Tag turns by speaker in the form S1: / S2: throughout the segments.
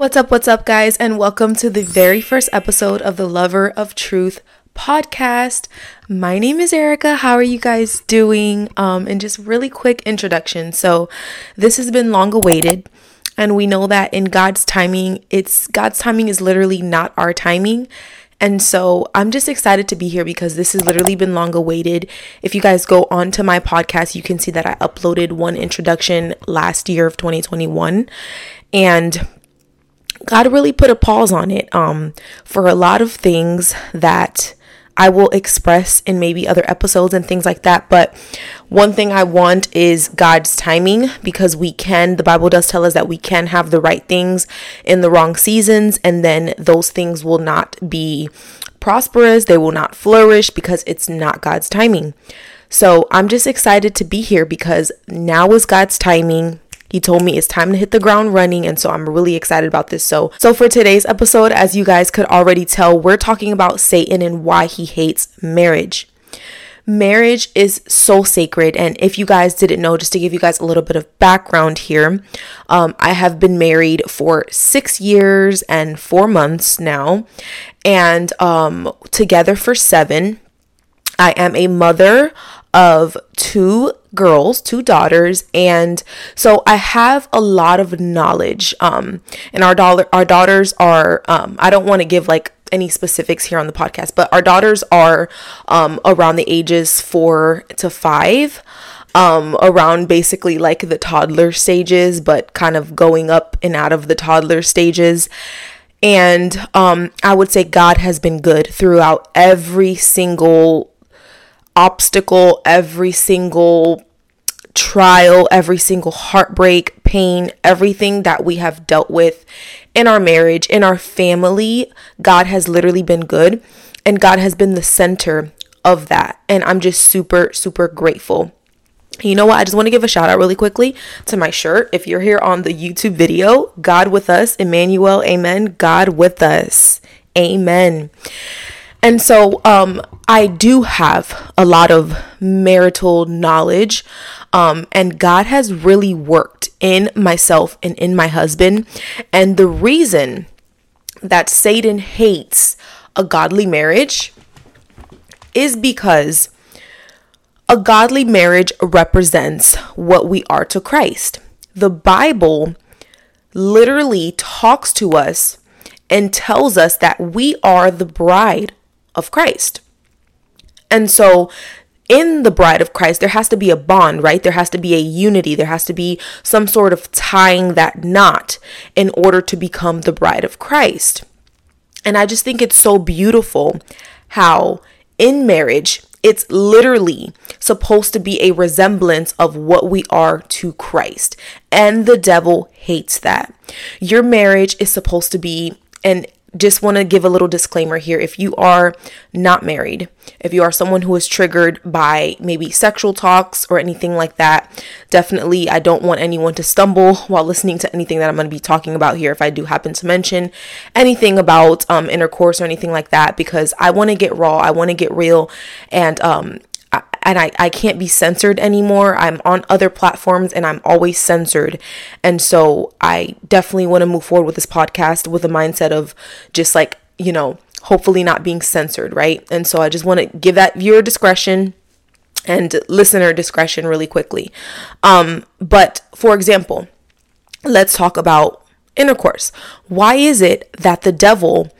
S1: What's up, what's up, guys, and welcome to the very first episode of the Lover of Truth podcast. My name is Erica. How are you guys doing? Um, and just really quick introduction. So, this has been long awaited, and we know that in God's timing, it's God's timing is literally not our timing. And so I'm just excited to be here because this has literally been long awaited. If you guys go on to my podcast, you can see that I uploaded one introduction last year of 2021. And God really put a pause on it um, for a lot of things that I will express in maybe other episodes and things like that. But one thing I want is God's timing because we can, the Bible does tell us that we can have the right things in the wrong seasons, and then those things will not be prosperous, they will not flourish because it's not God's timing. So I'm just excited to be here because now is God's timing. He told me it's time to hit the ground running and so I'm really excited about this. So so for today's episode as you guys could already tell, we're talking about Satan and why he hates marriage. Marriage is so sacred, and if you guys didn't know, just to give you guys a little bit of background here, um, I have been married for six years and four months now, and um, together for seven. I am a mother of two girls, two daughters, and so I have a lot of knowledge. Um, and our daughter, our daughters are. Um, I don't want to give like any specifics here on the podcast, but our daughters are um, around the ages four to five. Um, around basically like the toddler stages, but kind of going up and out of the toddler stages. And um, I would say God has been good throughout every single obstacle, every single trial, every single heartbreak, pain, everything that we have dealt with in our marriage, in our family, God has literally been good and God has been the center of that. And I'm just super, super grateful. You know what? I just want to give a shout out really quickly to my shirt. If you're here on the YouTube video, God with us, Emmanuel, amen. God with us, amen. And so um, I do have a lot of marital knowledge. Um, and God has really worked in myself and in my husband. And the reason that Satan hates a godly marriage is because a godly marriage represents what we are to Christ. The Bible literally talks to us and tells us that we are the bride of Christ. And so in the bride of Christ, there has to be a bond, right? There has to be a unity. There has to be some sort of tying that knot in order to become the bride of Christ. And I just think it's so beautiful how in marriage, it's literally supposed to be a resemblance of what we are to Christ. And the devil hates that. Your marriage is supposed to be an just want to give a little disclaimer here. If you are not married, if you are someone who is triggered by maybe sexual talks or anything like that, definitely I don't want anyone to stumble while listening to anything that I'm going to be talking about here. If I do happen to mention anything about um, intercourse or anything like that, because I want to get raw, I want to get real, and um, and I, I can't be censored anymore. I'm on other platforms and I'm always censored. And so I definitely want to move forward with this podcast with a mindset of just like, you know, hopefully not being censored, right? And so I just want to give that viewer discretion and listener discretion really quickly. Um, but for example, let's talk about intercourse. Why is it that the devil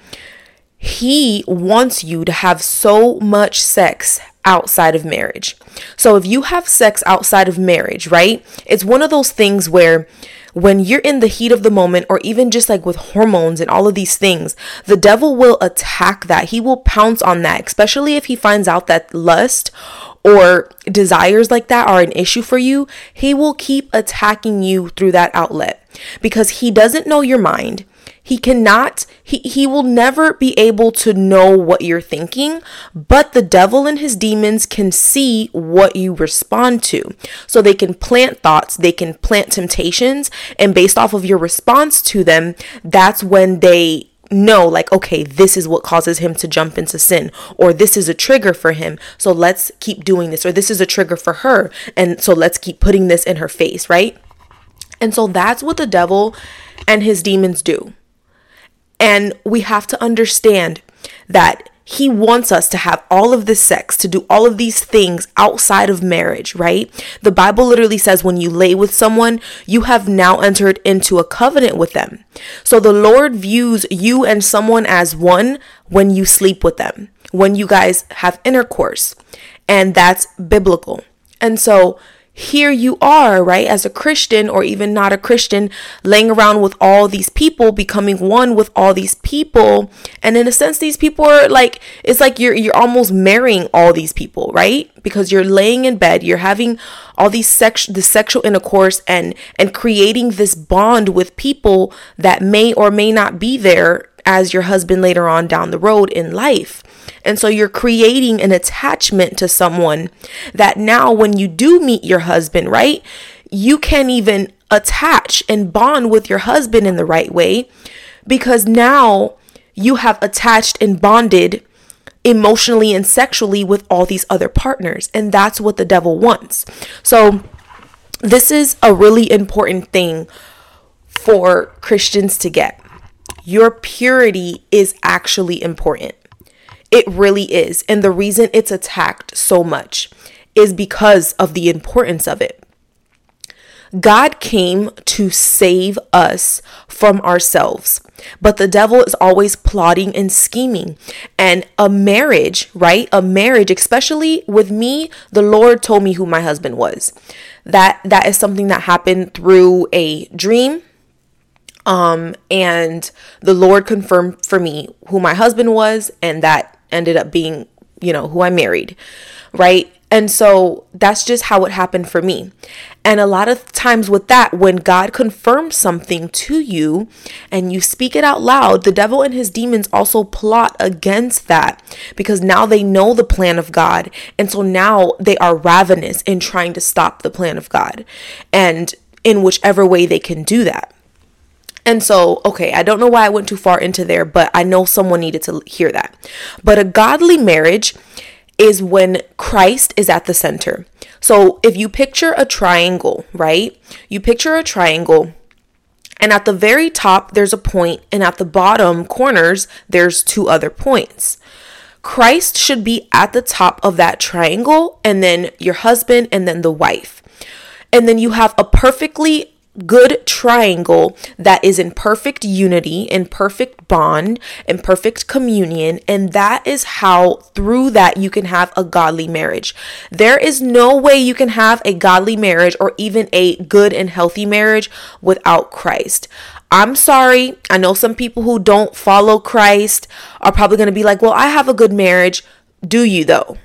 S1: he wants you to have so much sex outside of marriage. So if you have sex outside of marriage, right? It's one of those things where when you're in the heat of the moment, or even just like with hormones and all of these things, the devil will attack that. He will pounce on that, especially if he finds out that lust or desires like that are an issue for you. He will keep attacking you through that outlet because he doesn't know your mind. He cannot, he, he will never be able to know what you're thinking, but the devil and his demons can see what you respond to. So they can plant thoughts, they can plant temptations, and based off of your response to them, that's when they know like okay this is what causes him to jump into sin or this is a trigger for him. So let's keep doing this or this is a trigger for her. And so let's keep putting this in her face right? And so that's what the devil and his demons do And we have to understand that he wants us to have all of this sex, to do all of these things outside of marriage, right? The Bible literally says when you lay with someone, you have now entered into a covenant with them. So the Lord views you and someone as one when you sleep with them, when you guys have intercourse. And that's biblical. And so here you are, right, as a Christian or even not a Christian, laying around with all these people, becoming one with all these people. And in a sense, these people are like, it's like you're you're almost marrying all these people, right? Because you're laying in bed, you're having all these sex the sexual intercourse and and creating this bond with people that may or may not be there as your husband later on down the road in life. And so you're creating an attachment to someone that now, when you do meet your husband, right, you can't even attach and bond with your husband in the right way because now you have attached and bonded emotionally and sexually with all these other partners. And that's what the devil wants. So, this is a really important thing for Christians to get. Your purity is actually important. It really is. And the reason it's attacked so much is because of the importance of it. God came to save us from ourselves, but the devil is always plotting and scheming. And a marriage, right? A marriage, especially with me, the Lord told me who my husband was. That that is something that happened through a dream um and the Lord confirmed for me who my husband was and that ended up being, you know, who I married, right? And so that's just how it happened for me. And a lot of times with that, when God confirms something to you and you speak it out loud, the devil and his demons also plot against that because now they know the plan of God. And so now they are ravenous in trying to stop the plan of God and in whichever way they can do that. And so, okay, I don't know why I went too far into there, but I know someone needed to hear that. But a godly marriage is when Christ is at the center. So if you picture a triangle, right? You picture a triangle. And at the very top, there's a point, and at the bottom corners, there's two other points. Christ should be at the top of that triangle, and then your husband, and then the wife. And then you have a perfectly good triangle that is in perfect unity, in perfect bond, in perfect communion. And that is how, through that, you can have a godly marriage. There is no way you can have a godly marriage or even a good and healthy marriage without Christ. I'm sorry. I know some people who don't follow Christ are probably going to be like, well, I have a good marriage. Do you, though?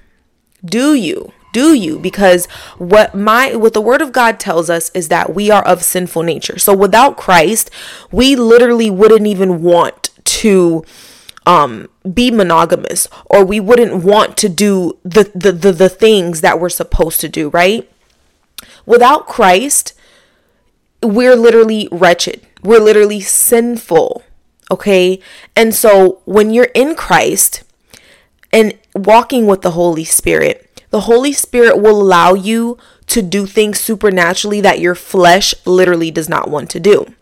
S1: Do you? Do you because what my what the word of God tells us is that we are of sinful nature. So without Christ, we literally wouldn't even want to um be monogamous or we wouldn't want to do the the the, the things that we're supposed to do, right? Without Christ, we're literally wretched. We're literally sinful. Okay? And so when you're in Christ and walking with the Holy Spirit, the Holy Spirit will allow you to do things supernaturally that your flesh literally does not want to do.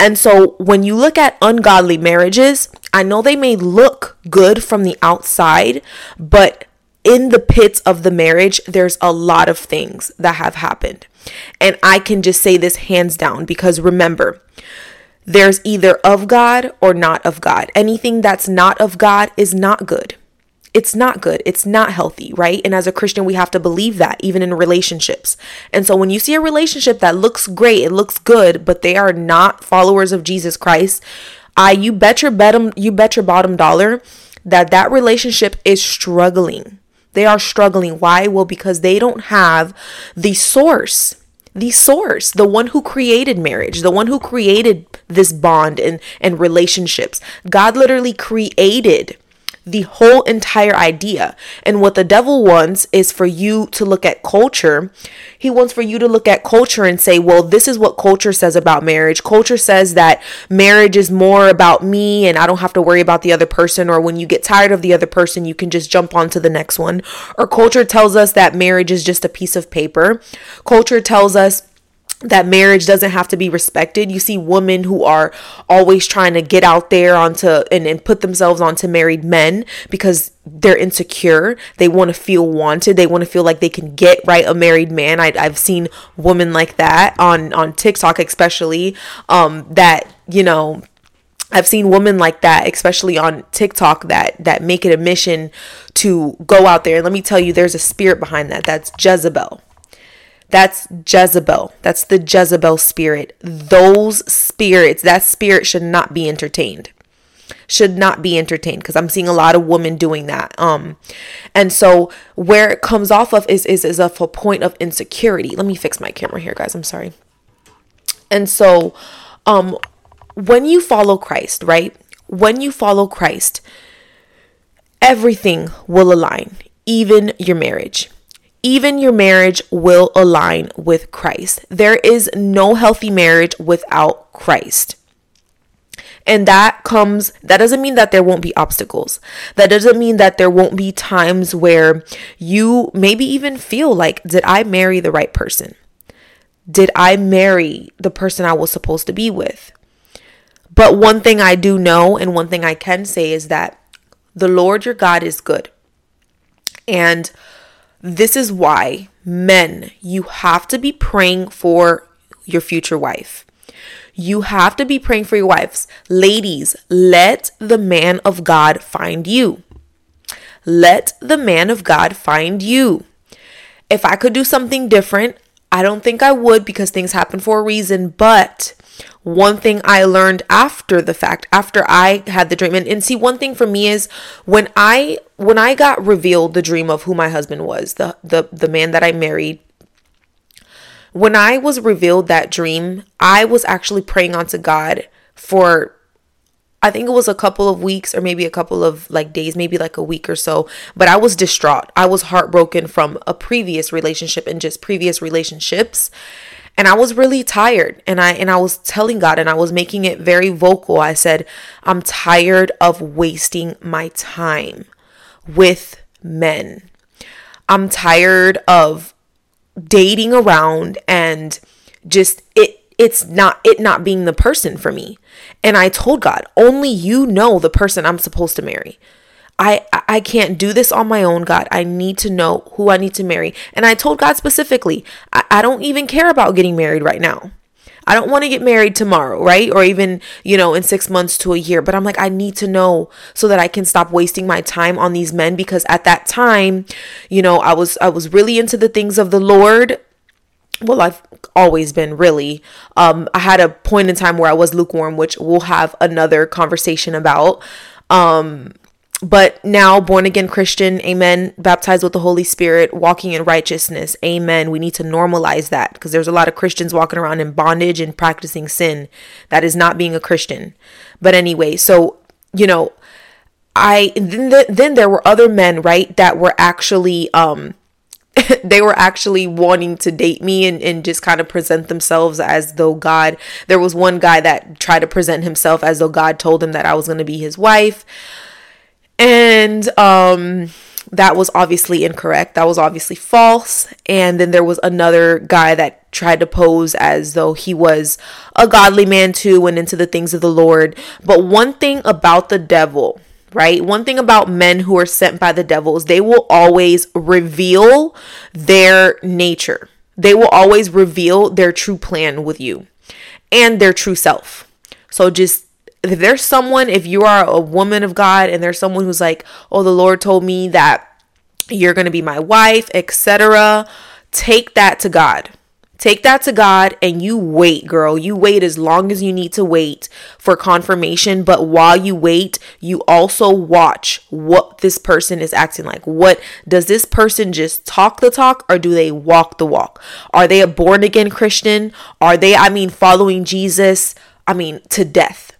S1: And so when you look at ungodly marriages, I know they may look good from the outside, but in the pits of the marriage, there's a lot of things that have happened. And I can just say this hands down because remember, there's either of God or not of God. Anything that's not of God is not good it's not good. It's not healthy, right? And as a Christian, we have to believe that even in relationships. And so when you see a relationship that looks great, it looks good, but they are not followers of Jesus Christ, I you bet your bottom you bet your bottom dollar that that relationship is struggling. They are struggling. Why? Well, because they don't have the source the source, the one who created marriage, the one who created this bond and, and relationships. God literally created the whole entire idea. And what the devil wants is for you to look at culture. He wants for you to look at culture and say, well, this is what culture says about marriage. Culture says that marriage is more about me and I don't have to worry about the other person. Or when you get tired of the other person, you can just jump on to the next one. Or culture tells us that marriage is just a piece of paper. Culture tells us that marriage doesn't have to be respected. You see women who are always trying to get out there onto and, and put themselves onto married men because they're insecure. They want to feel wanted. They want to feel like they can get right a married man. I, I've seen women like that on on TikTok, especially um, that you know I've seen women like that, especially on TikTok, that that make it a mission to go out there. And let me tell you, there's a spirit behind that. That's Jezebel. That's Jezebel. That's the Jezebel spirit. Those spirits, that spirit should not be entertained. Should not be entertained because I'm seeing a lot of women doing that. Um, and so where it comes off of is is is a point of insecurity. Let me fix my camera here, guys. I'm sorry. And so, um, when you follow Christ, right? When you follow Christ, everything will align, even your marriage even your marriage will align with Christ. There is no healthy marriage without Christ. And that comes, that doesn't mean that there won't be obstacles. That doesn't mean that there won't be times where you maybe even feel like, did I marry the right person? Did I marry the person I was supposed to be with? But one thing I do know, and one thing I can say is that the Lord your God is good. And this is why, men, you have to be praying for your future wife. You have to be praying for your wives. Ladies, let the man of God find you. Let the man of God find you. If I could do something different, I don't think I would because things happen for a reason, but one thing I learned after the fact, after I had the dream, and, and see, one thing for me is when I when I got revealed the dream of who my husband was, the the the man that I married. When I was revealed that dream, I was actually praying onto God for I think it was a couple of weeks or maybe a couple of like days, maybe like a week or so. But I was distraught. I was heartbroken from a previous relationship and just previous relationships and I was really tired and I and I was telling God and I was making it very vocal. I said, "I'm tired of wasting my time with men. I'm tired of dating around and just it it's not it not being the person for me." And I told God, "Only you know the person I'm supposed to marry." I I can't do this on my own, God. I need to know who I need to marry. And I told God specifically, I, I don't even care about getting married right now. I don't want to get married tomorrow, right? Or even, you know, in six months to a year. But I'm like, I need to know so that I can stop wasting my time on these men because at that time, you know, I was I was really into the things of the Lord. Well, I've always been really. Um, I had a point in time where I was lukewarm, which we'll have another conversation about. Um, but now born again Christian, amen, baptized with the Holy Spirit, walking in righteousness, amen. We need to normalize that because there's a lot of Christians walking around in bondage and practicing sin. That is not being a Christian. But anyway, so, you know, I then, then there were other men, right, that were actually um they were actually wanting to date me and, and just kind of present themselves as though God. There was one guy that tried to present himself as though God told him that I was going to be his wife. And um that was obviously incorrect. That was obviously false. And then there was another guy that tried to pose as though he was a godly man too and into the things of the Lord. But one thing about the devil, right? One thing about men who are sent by the devil is they will always reveal their nature. They will always reveal their true plan with you and their true self. So just if there's someone, if you are a woman of God and there's someone who's like, oh, the Lord told me that you're going to be my wife, etc., take that to God. Take that to God and you wait, girl. You wait as long as you need to wait for confirmation. But while you wait, you also watch what this person is acting like. What does this person just talk the talk or do they walk the walk? Are they a born again Christian? Are they, I mean, following Jesus? I mean, to death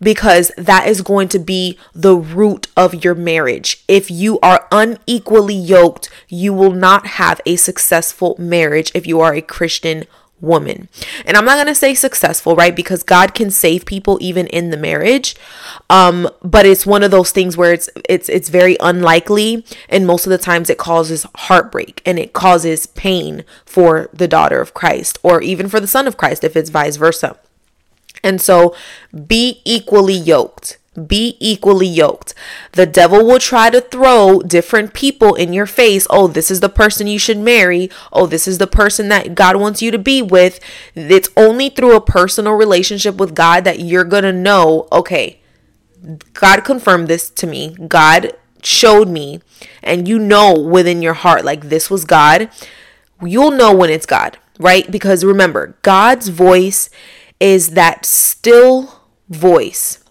S1: because that is going to be the root of your marriage. If you are unequally yoked, you will not have a successful marriage if you are a Christian woman. And I'm not going to say successful, right? Because God can save people even in the marriage. Um but it's one of those things where it's it's it's very unlikely and most of the times it causes heartbreak and it causes pain for the daughter of Christ or even for the son of Christ if it's vice versa. And so be equally yoked be equally yoked. The devil will try to throw different people in your face. Oh, this is the person you should marry. Oh, this is the person that God wants you to be with. It's only through a personal relationship with God that you're going to know, okay, God confirmed this to me. God showed me. And you know within your heart, like this was God. You'll know when it's God, right? Because remember, God's voice is that still voice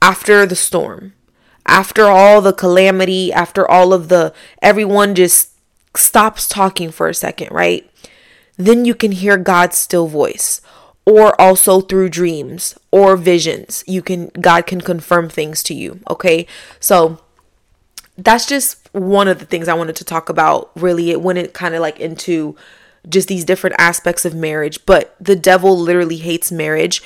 S1: after the storm, after all the calamity, after all of the everyone just stops talking for a second, right? Then you can hear God's still voice or also through dreams or visions. You can God can confirm things to you, okay? So that's just one of the things I wanted to talk about. Really, it went kind of like into just these different aspects of marriage, but the devil literally hates marriage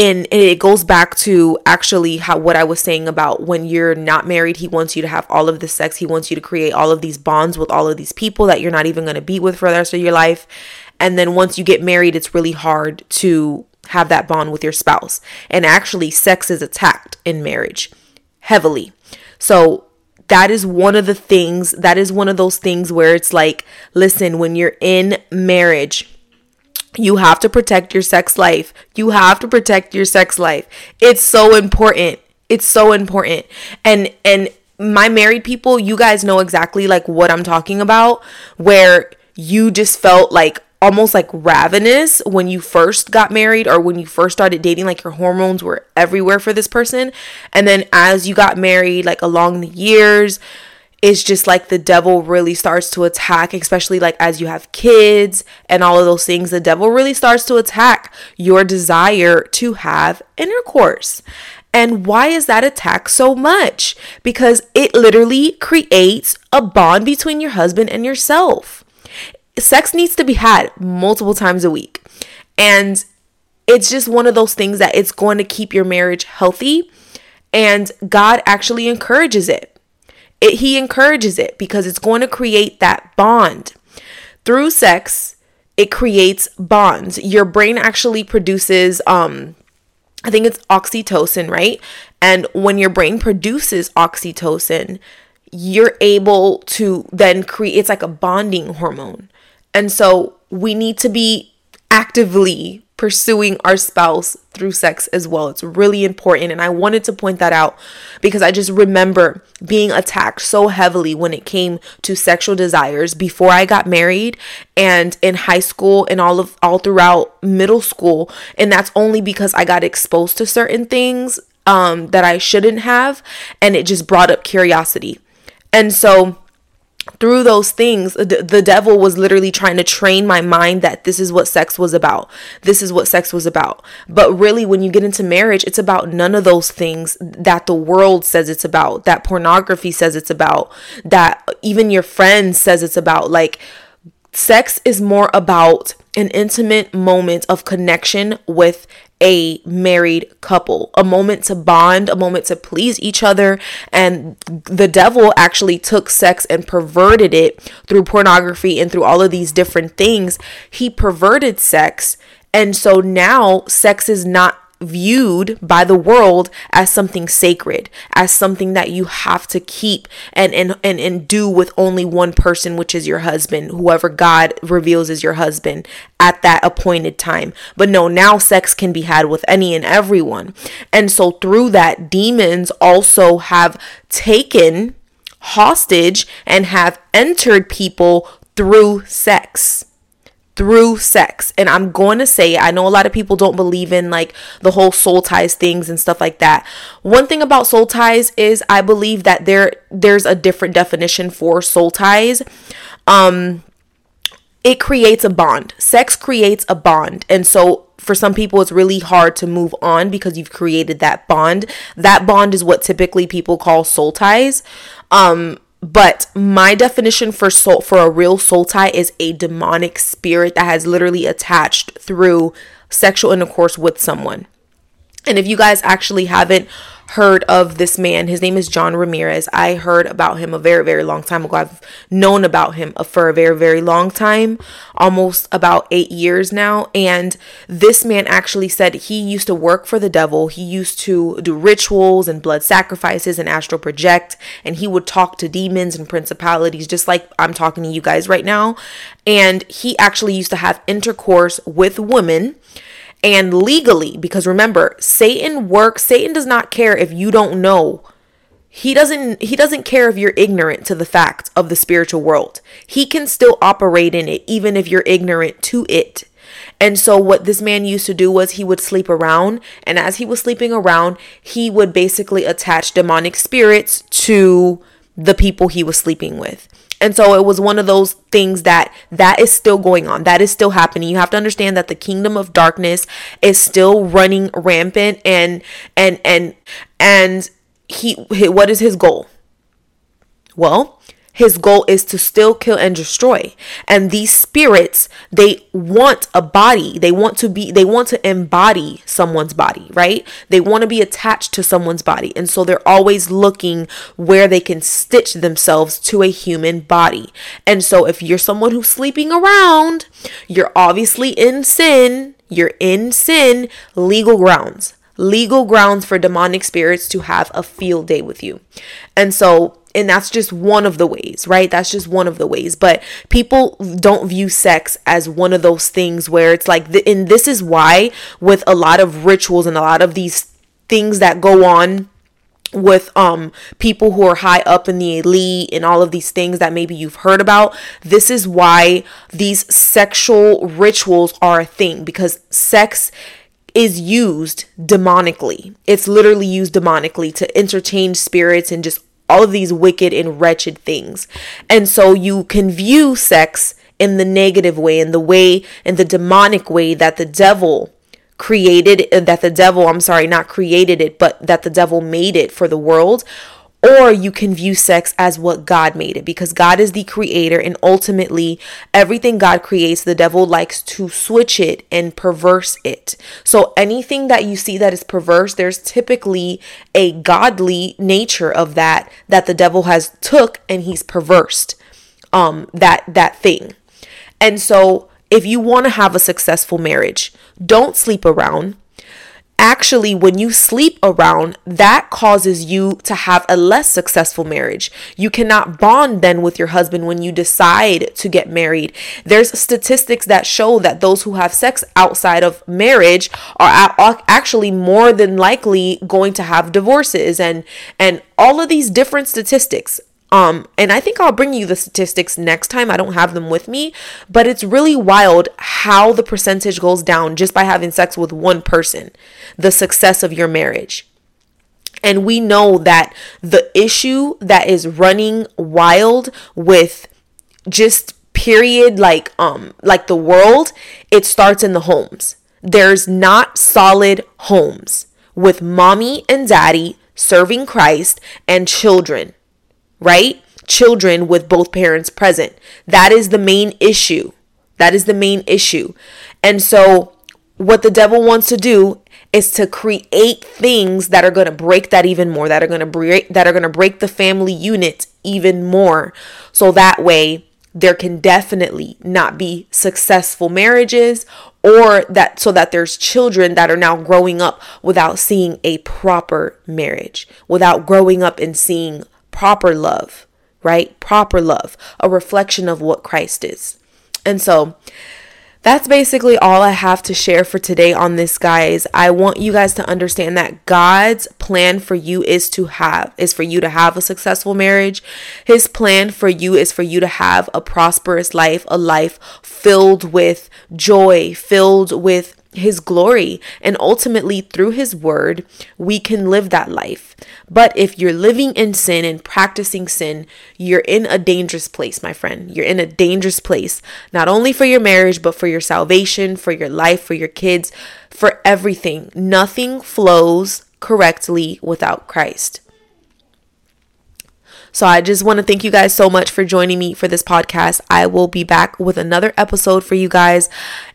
S1: and, and it goes back to actually how what I was saying about when you're not married, he wants you to have all of the sex. He wants you to create all of these bonds with all of these people that you're not even going to be with for the rest of your life. And then once you get married, it's really hard to have that bond with your spouse. And actually, sex is attacked in marriage heavily. So that is one of the things, that is one of those things where it's like, listen, when you're in marriage, you have to protect your sex life. You have to protect your sex life. It's so important. It's so important. And and my married people, you guys know exactly like what I'm talking about where you just felt like almost like ravenous when you first got married or when you first started dating like your hormones were everywhere for this person and then as you got married like along the years it's just like the devil really starts to attack, especially like as you have kids and all of those things. The devil really starts to attack your desire to have intercourse. And why is that attack so much? Because it literally creates a bond between your husband and yourself. Sex needs to be had multiple times a week. And it's just one of those things that it's going to keep your marriage healthy. And God actually encourages it. It, he encourages it because it's going to create that bond. Through sex, it creates bonds. Your brain actually produces um I think it's oxytocin, right? And when your brain produces oxytocin, you're able to then create it's like a bonding hormone. And so we need to be actively pursuing our spouse through sex as well. It's really important. And I wanted to point that out because I just remember being attacked so heavily when it came to sexual desires before I got married and in high school and all of all throughout middle school. And that's only because I got exposed to certain things um, that I shouldn't have. And it just brought up curiosity. And so through those things, the devil was literally trying to train my mind that this is what sex was about. This is what sex was about. But really, when you get into marriage, it's about none of those things that the world says it's about, that pornography says it's about, that even your friends says it's about. Like, sex is more about an intimate moment of connection with a married couple, a moment to bond, a moment to please each other. And the devil actually took sex and perverted it through pornography and through all of these different things. He perverted sex. And so now sex is not viewed by the world as something sacred, as something that you have to keep and, and, and, and do with only one person, which is your husband, whoever God reveals as your husband at that appointed time. But no, now sex can be had with any and everyone. And so through that, demons also have taken hostage and have entered people through sex through sex. And I'm going to say, I know a lot of people don't believe in like the whole soul ties things and stuff like that. One thing about soul ties is I believe that there there's a different definition for soul ties. Um it creates a bond. Sex creates a bond. And so for some people it's really hard to move on because you've created that bond. That bond is what typically people call soul ties. Um but my definition for soul for a real soul tie is a demonic spirit that has literally attached through sexual intercourse with someone. And if you guys actually haven't heard of this man. His name is John Ramirez. I heard about him a very, very long time ago. I've known about him for a very, very long time, almost about eight years now. And this man actually said he used to work for the devil. He used to do rituals and blood sacrifices and astral project. And he would talk to demons and principalities, just like I'm talking to you guys right now. And he actually used to have intercourse with women and legally because remember satan works satan does not care if you don't know. He doesn't he doesn't care if you're ignorant to the facts of the spiritual world. He can still operate in it even if you're ignorant to it. And so what this man used to do was he would sleep around and as he was sleeping around he would basically attach demonic spirits to the people he was sleeping with and so it was one of those things that that is still going on. That is still happening. You have to understand that the kingdom of darkness is still running rampant and and and and he what is his goal? Well, his goal is to still kill and destroy. And these spirits, they want a body. They want to be, they want to embody someone's body, right? They want to be attached to someone's body. And so they're always looking where they can stitch themselves to a human body. And so if you're someone who's sleeping around, you're obviously in sin. You're in sin, legal grounds legal grounds for demonic spirits to have a field day with you. And so and that's just one of the ways, right? That's just one of the ways. But people don't view sex as one of those things where it's like, and this is why, with a lot of rituals and a lot of these things that go on with um people who are high up in the elite and all of these things that maybe you've heard about this is why these sexual rituals are a thing because sex is used demonically. It's literally used demonically to entertain spirits and just all of these wicked and wretched things. And so you can view sex in the negative way, in the way, in the demonic way that the devil created, that the devil, I'm sorry, not created it, but that the devil made it for the world or you can view sex as what God made it because God is the creator and ultimately everything God creates the devil likes to switch it and perverse it. So anything that you see that is perverse there's typically a godly nature of that that the devil has took and he's perversed um that that thing. And so if you want to have a successful marriage, don't sleep around actually, when you sleep around, that causes you to have a less successful marriage. You cannot bond then with your husband when you decide to get married. There's statistics that show that those who have sex outside of marriage are actually more than likely going to have divorces and and all of these different statistics um, and I think I'll bring you the statistics next time. I don't have them with me, but it's really wild how the percentage goes down just by having sex with one person, the success of your marriage. And we know that the issue that is running wild with just period like um like the world, it starts in the homes. There's not solid homes with mommy and daddy serving Christ and children right? Children with both parents present. That is the main issue. That is the main issue. And so, what the devil wants to do is to create things that are going to break that even more that are going to break that are going to break the family unit even more so that way there can definitely not be successful marriages or that so that there's children that are now growing up without seeing a proper marriage without growing up and seeing proper love, right? Proper love, a reflection of what Christ is. And so that's basically all I have to share for today on this, guys. I want you guys to understand that God's plan for you is to have, is for you to have a successful marriage. His plan for you is for you to have a prosperous life, a life filled with joy, filled with his glory and ultimately through his word we can live that life. But if you're living in sin and practicing sin you're in a dangerous place my friend. You're in a dangerous place not only for your marriage but for your salvation for your life for your kids for everything. Nothing flows correctly without Christ So I just want to thank you guys so much for joining me for this podcast. I will be back with another episode for you guys.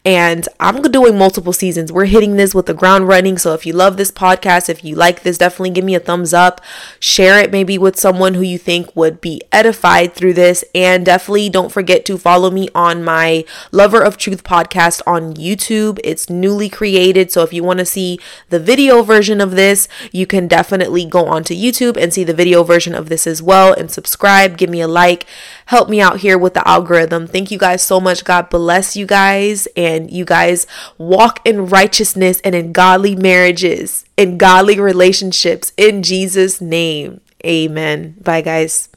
S1: And I'm doing multiple seasons. We're hitting this with the ground running. So if you love this podcast, if you like this, definitely give me a thumbs up. Share it maybe with someone who you think would be edified through this. And definitely don't forget to follow me on my Lover of Truth podcast on YouTube. It's newly created. So if you want to see the video version of this, you can definitely go onto YouTube and see the video version of this as and subscribe. Give me a like. Help me out here with the algorithm. Thank you guys so much. God bless you guys. And you guys walk in righteousness and in godly marriages, in godly relationships in Jesus' name. Amen. Bye, guys.